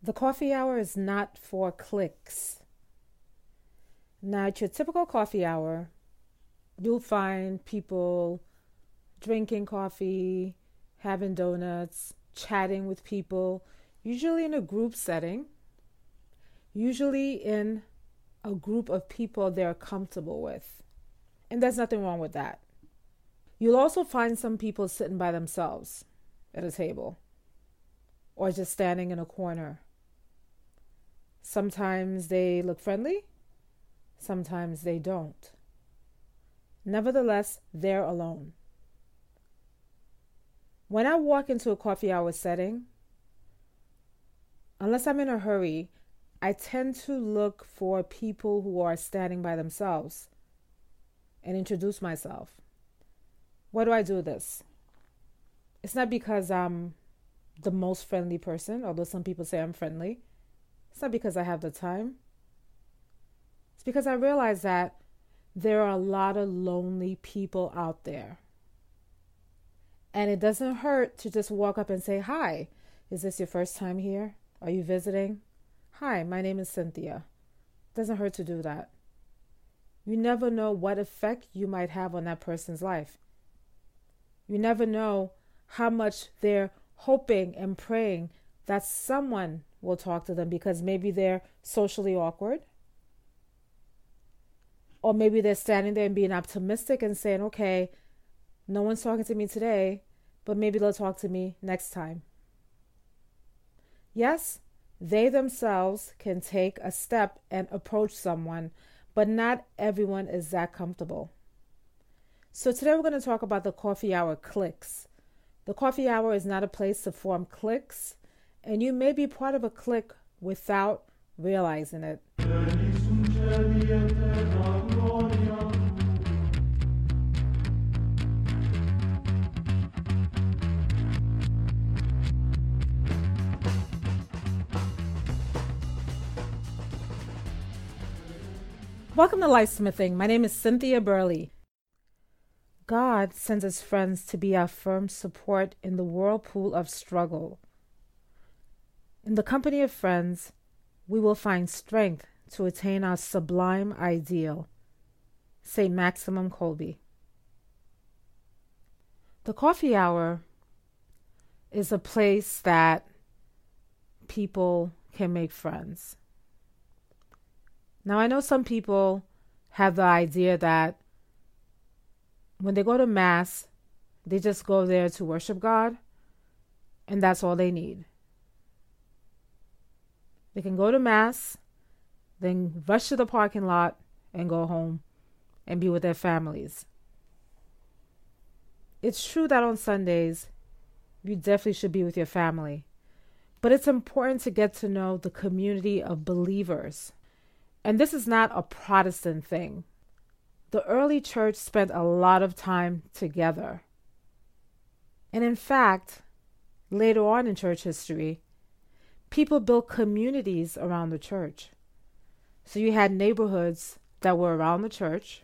The coffee hour is not for cliques. Now, at your typical coffee hour, you'll find people drinking coffee, having donuts, chatting with people, usually in a group setting, usually in a group of people they're comfortable with. And there's nothing wrong with that. You'll also find some people sitting by themselves at a table or just standing in a corner Sometimes they look friendly, sometimes they don't. Nevertheless, they're alone. When I walk into a coffee hour setting, unless I'm in a hurry, I tend to look for people who are standing by themselves and introduce myself. Why do I do this? It's not because I'm the most friendly person, although some people say I'm friendly. It's not because I have the time. It's because I realize that there are a lot of lonely people out there. And it doesn't hurt to just walk up and say, Hi, is this your first time here? Are you visiting? Hi, my name is Cynthia. It doesn't hurt to do that. You never know what effect you might have on that person's life. You never know how much they're hoping and praying that someone will talk to them because maybe they're socially awkward. Or maybe they're standing there and being optimistic and saying, okay, no one's talking to me today, but maybe they'll talk to me next time. Yes, they themselves can take a step and approach someone, but not everyone is that comfortable. So, today we're going to talk about the coffee hour cliques. The coffee hour is not a place to form cliques, and you may be part of a clique without realizing it. Welcome to Lifesmithing. My name is Cynthia Burley. God sends us friends to be our firm support in the whirlpool of struggle. In the company of friends, we will find strength to attain our sublime ideal. St. Maximilian Kolbe. The coffee hour is a place that people can make friends. Now, I know some people have the idea that when they go to Mass, they just go there to worship God, and that's all they need. They can go to Mass, then rush to the parking lot and go home and be with their families. It's true that on Sundays, you definitely should be with your family. But it's important to get to know the community of believers. And this is not a Protestant thing. The early church spent a lot of time together. And in fact, later on in church history, people built communities around the church. So you had neighborhoods that were around the church.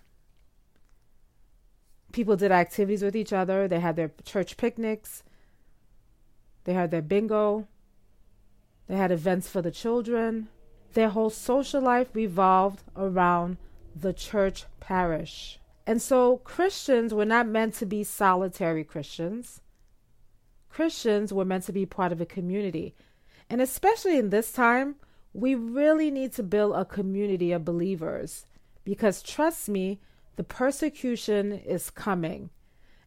People did activities with each other. They had their church picnics. They had their bingo. They had events for the children. Their whole social life revolved around the church parish. And so Christians were not meant to be solitary Christians. Christians were meant to be part of a community. And especially in this time, we really need to build a community of believers because trust me, the persecution is coming.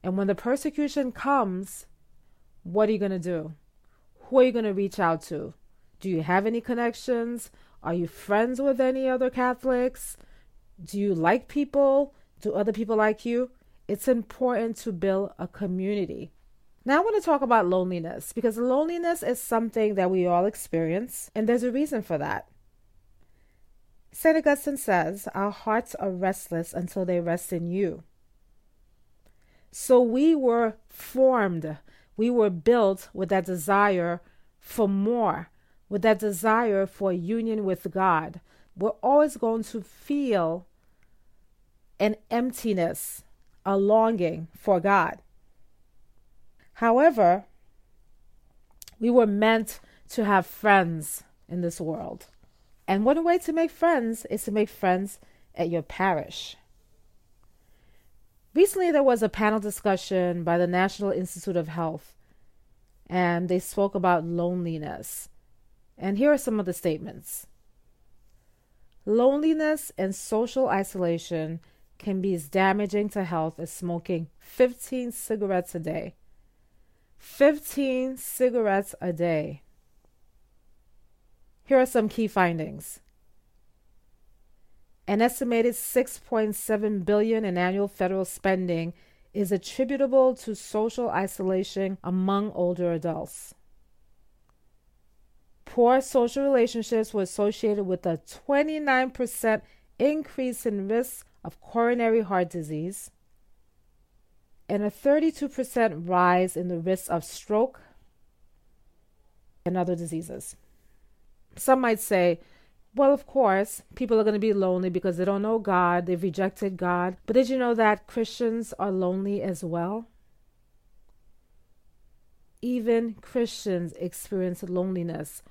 And when the persecution comes, what are you going to do? Who are you going to reach out to? Do you have any connections? Are you friends with any other Catholics? Do you like people? Do other people like you? It's important to build a community. Now, I want to talk about loneliness because loneliness is something that we all experience, and there's a reason for that. St. Augustine says, Our hearts are restless until they rest in you. So we were formed, we were built with that desire for more, with that desire for union with God. We're always going to feel an emptiness, a longing for God. However, we were meant to have friends in this world. And one way to make friends is to make friends at your parish. Recently, there was a panel discussion by the National Institute of Health, and they spoke about loneliness. And here are some of the statements Loneliness and social isolation can be as damaging to health as smoking 15 cigarettes a day. 15 cigarettes a day. Here are some key findings. An estimated 6.7 billion in annual federal spending is attributable to social isolation among older adults. Poor social relationships were associated with a 29% increase in risk of coronary heart disease and a 32% rise in the risk of stroke and other diseases. Some might say, well, of course, people are going to be lonely because they don't know God, they've rejected God. But did you know that Christians are lonely as well? Even Christians experience loneliness,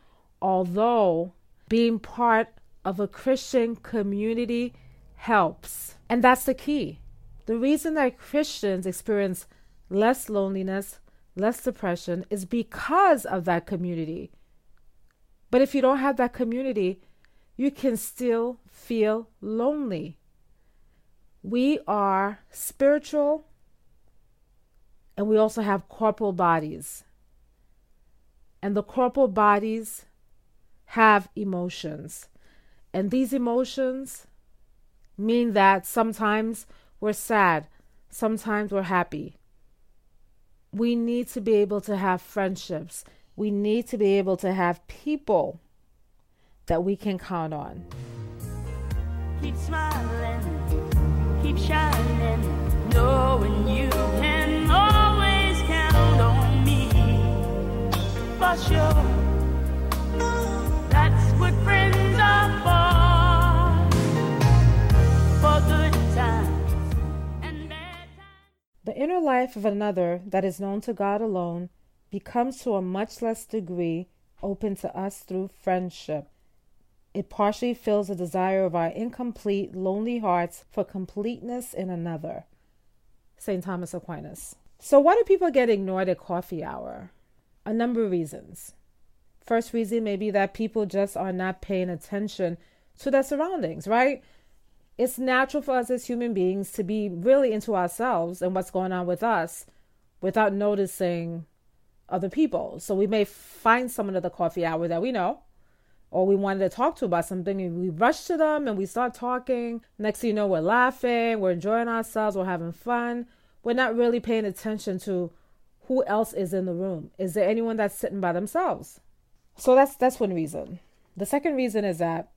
although being part of a Christian community helps. And that's the key. The reason that Christians experience less loneliness, less depression, is because of that community. But if you don't have that community, you can still feel lonely. We are spiritual and we also have corporal bodies. And the corporal bodies have emotions. And these emotions mean that sometimes we're sad, sometimes we're happy. We need to be able to have friendships we need to be able to have people that we can count on. Keep smiling, keep shining, knowing you life of another that is known to God alone becomes to a much less degree open to us through friendship. It partially fills the desire of our incomplete, lonely hearts for completeness in another. St. Thomas Aquinas. So, why do people get ignored at coffee hour? A number of reasons. First reason may be that people just are not paying attention to their surroundings, right? It's natural for us as human beings to be really into ourselves and what's going on with us without noticing other people. So we may find someone at the coffee hour that we know or we wanted to talk to about something and we rush to them and we start talking. Next thing you know, we're laughing, we're enjoying ourselves, we're having fun. We're not really paying attention to who else is in the room. Is there anyone that's sitting by themselves? So that's that's one reason. The second reason is that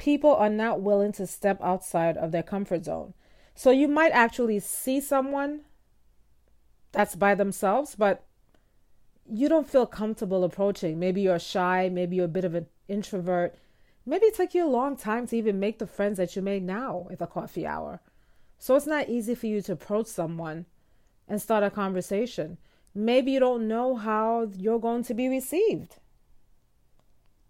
people are not willing to step outside of their comfort zone. So you might actually see someone that's by themselves, but you don't feel comfortable approaching. Maybe you're shy, maybe you're a bit of an introvert. Maybe it took you a long time to even make the friends that you made now at the coffee hour. So it's not easy for you to approach someone and start a conversation. Maybe you don't know how you're going to be received.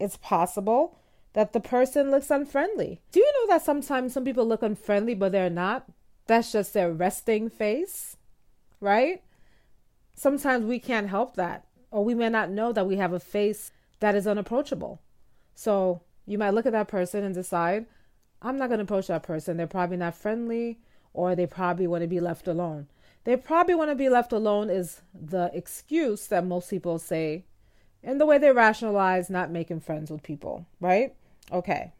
It's possible that the person looks unfriendly. Do you know that sometimes some people look unfriendly, but they're not? That's just their resting face, right? sometimes we can't help that, or we may not know that we have a face that is unapproachable. So you might look at that person and decide, I'm not going to approach that person. They're probably not friendly, or they probably want to be left alone. They probably want to be left alone is the excuse that most people say and the way they rationalize not making friends with people, right? Okay.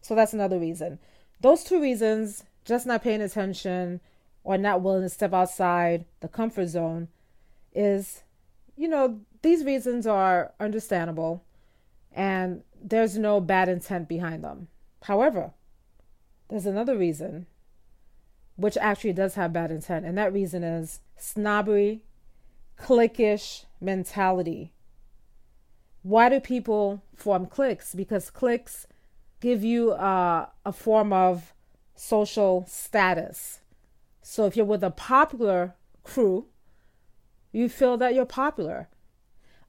So that's another reason. Those two reasons, just not paying attention or not willing to step outside the comfort zone, is, you know, these reasons are understandable and there's no bad intent behind them. However, there's another reason which actually does have bad intent, and that reason is snobbery, cliquish mentality. Why do people form cliques? Because cliques give you uh, a form of social status. So if you're with a popular crew, you feel that you're popular.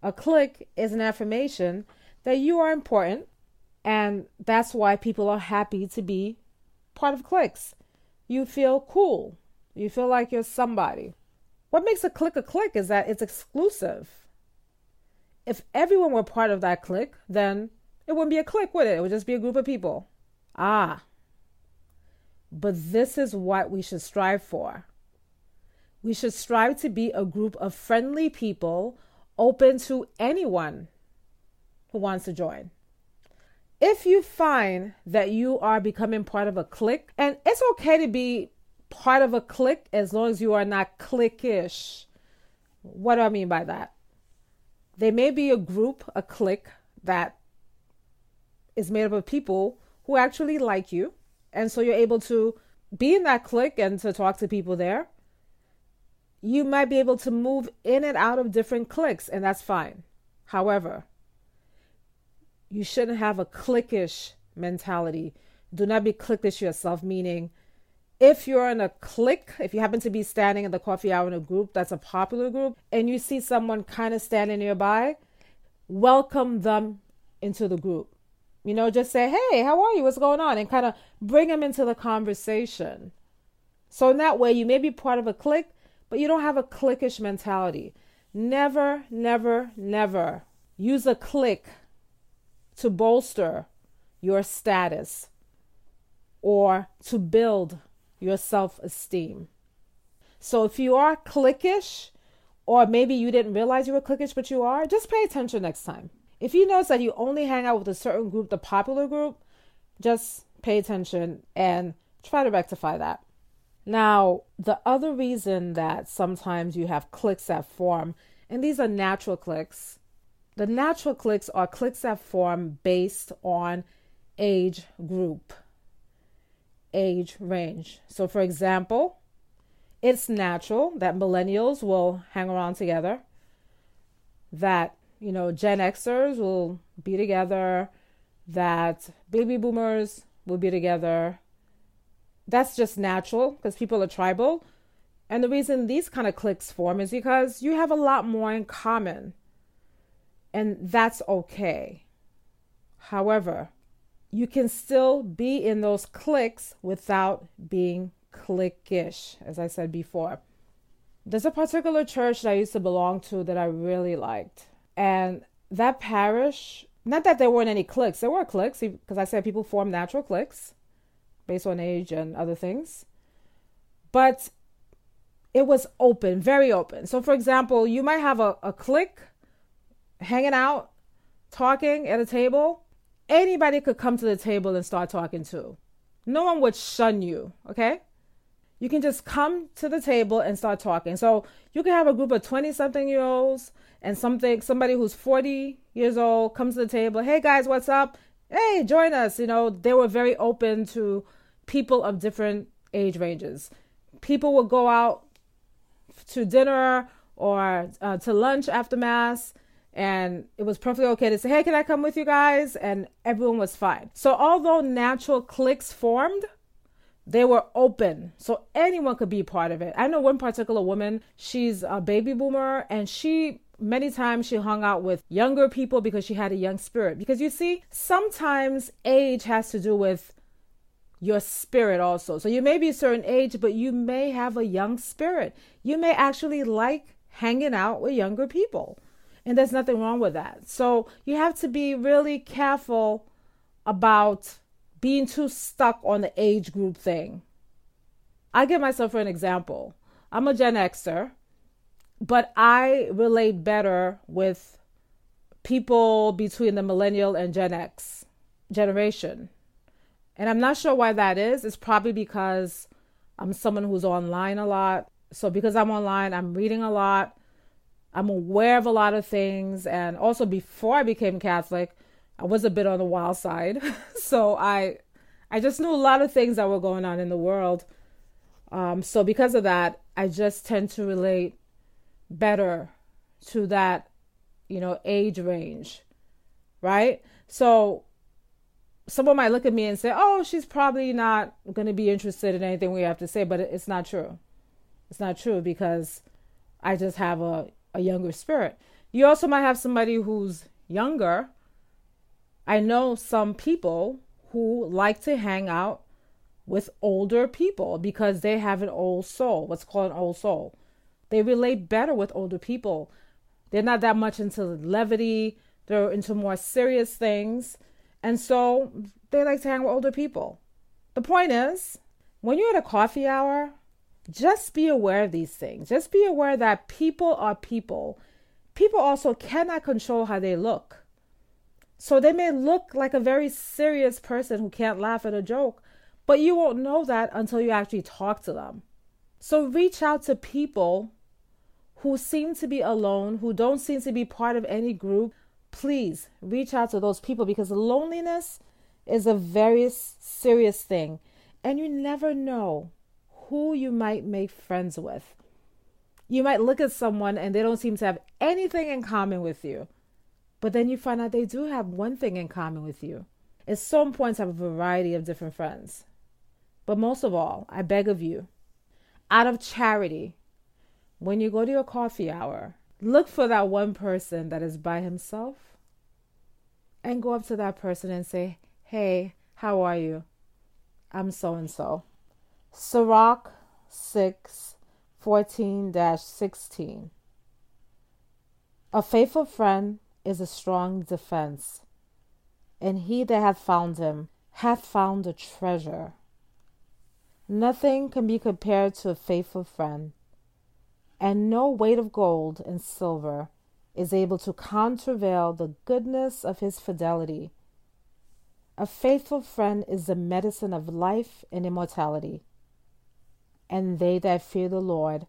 A clique is an affirmation that you are important, and that's why people are happy to be part of cliques. You feel cool. You feel like you're somebody. What makes a clique a clique is that it's exclusive. If everyone were part of that clique, then it wouldn't be a clique, would it? It would just be a group of people. Ah. But this is what we should strive for. We should strive to be a group of friendly people open to anyone who wants to join. If you find that you are becoming part of a clique, and it's okay to be part of a clique as long as you are not cliquish. What do I mean by that? There may be a group, a clique that is made up of people who actually like you. And so you're able to be in that clique and to talk to people there. You might be able to move in and out of different cliques, and that's fine. However, you shouldn't have a cliquish mentality. Do not be cliquish yourself, meaning if you're in a clique, if you happen to be standing in the coffee hour in a group that's a popular group, and you see someone kind of standing nearby, welcome them into the group. You know, just say, hey, how are you? What's going on? And kind of bring them into the conversation. So in that way, you may be part of a clique, but you don't have a cliquish mentality. Never, never, never use a clique to bolster your status or to build your self esteem. So if you are cliquish, or maybe you didn't realize you were cliquish, but you are, just pay attention next time. If you notice that you only hang out with a certain group, the popular group, just pay attention and try to rectify that. Now, the other reason that sometimes you have cliques that form, and these are natural cliques, the natural cliques are cliques that form based on age group, age range. So, for example, it's natural that millennials will hang around together, that you know, Gen Xers will be together, that baby boomers will be together. That's just natural because people are tribal. And the reason these kind of cliques form is because you have a lot more in common. And that's okay. However, you can still be in those cliques without being cliquish, as I said before. There's a particular church that I used to belong to that I really liked. And that parish, not that there weren't any cliques, there were cliques because I said people form natural cliques based on age and other things. But it was open, very open. So, for example, you might have a, a clique hanging out, talking at a table. Anybody could come to the table and start talking to. No one would shun you, okay? You can just come to the table and start talking. So you can have a group of 20 something year olds and something somebody who's 40 years old comes to the table hey guys what's up hey join us you know they were very open to people of different age ranges people would go out to dinner or uh, to lunch after mass and it was perfectly okay to say hey can i come with you guys and everyone was fine so although natural cliques formed they were open so anyone could be part of it i know one particular woman she's a baby boomer and she many times she hung out with younger people because she had a young spirit. Because you see, sometimes age has to do with your spirit also. So you may be a certain age, but you may have a young spirit. You may actually like hanging out with younger people. And there's nothing wrong with that. So you have to be really careful about being too stuck on the age group thing. I give myself for an example. I'm a Gen Xer but I relate better with people between the millennial and Gen X generation. And I'm not sure why that is. It's probably because I'm someone who's online a lot. So because I'm online, I'm reading a lot. I'm aware of a lot of things. And also before I became Catholic, I was a bit on the wild side. so I I just knew a lot of things that were going on in the world. Um, so because of that, I just tend to relate better to that, you know, age range, right? So someone might look at me and say, oh, she's probably not going to be interested in anything we have to say, but it's not true. It's not true because I just have a, a younger spirit. You also might have somebody who's younger I know some people who like to hang out with older people because they have an old soul, what's called an old soul. They relate better with older people. They're not that much into levity, they're into more serious things. And so they like to hang with older people. The point is, when you're at a coffee hour, just be aware of these things. Just be aware that people are people. People also cannot control how they look. So they may look like a very serious person who can't laugh at a joke, but you won't know that until you actually talk to them. So reach out to people who seem to be alone, who don't seem to be part of any group. Please reach out to those people because loneliness is a very serious thing. And you never know who you might make friends with. You might look at someone and they don't seem to have anything in common with you. But then you find out they do have one thing in common with you. It's some points, have a variety of different friends. But most of all, I beg of you, out of charity, when you go to your coffee hour, look for that one person that is by himself and go up to that person and say, Hey, how are you? I'm so and so. Sirach 6 14 16. A faithful friend is a strong defense, and he that hath found him hath found a treasure. Nothing can be compared to a faithful friend, and no weight of gold and silver is able to countervail the goodness of his fidelity. A faithful friend is the medicine of life and immortality and they that fear the Lord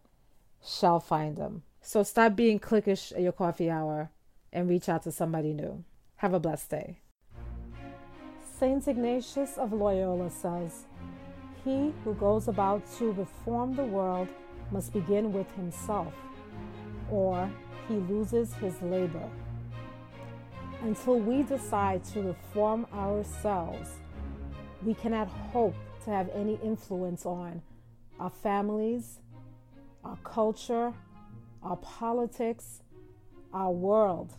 shall find them. So stop being cliquish at your coffee hour and reach out to somebody new. Have a blessed day. Saint Ignatius of Loyola says, He who goes about to reform the world must begin with himself, or he loses his labor. Until we decide to reform ourselves, we cannot hope to have any influence on our families, our culture, our politics, our world,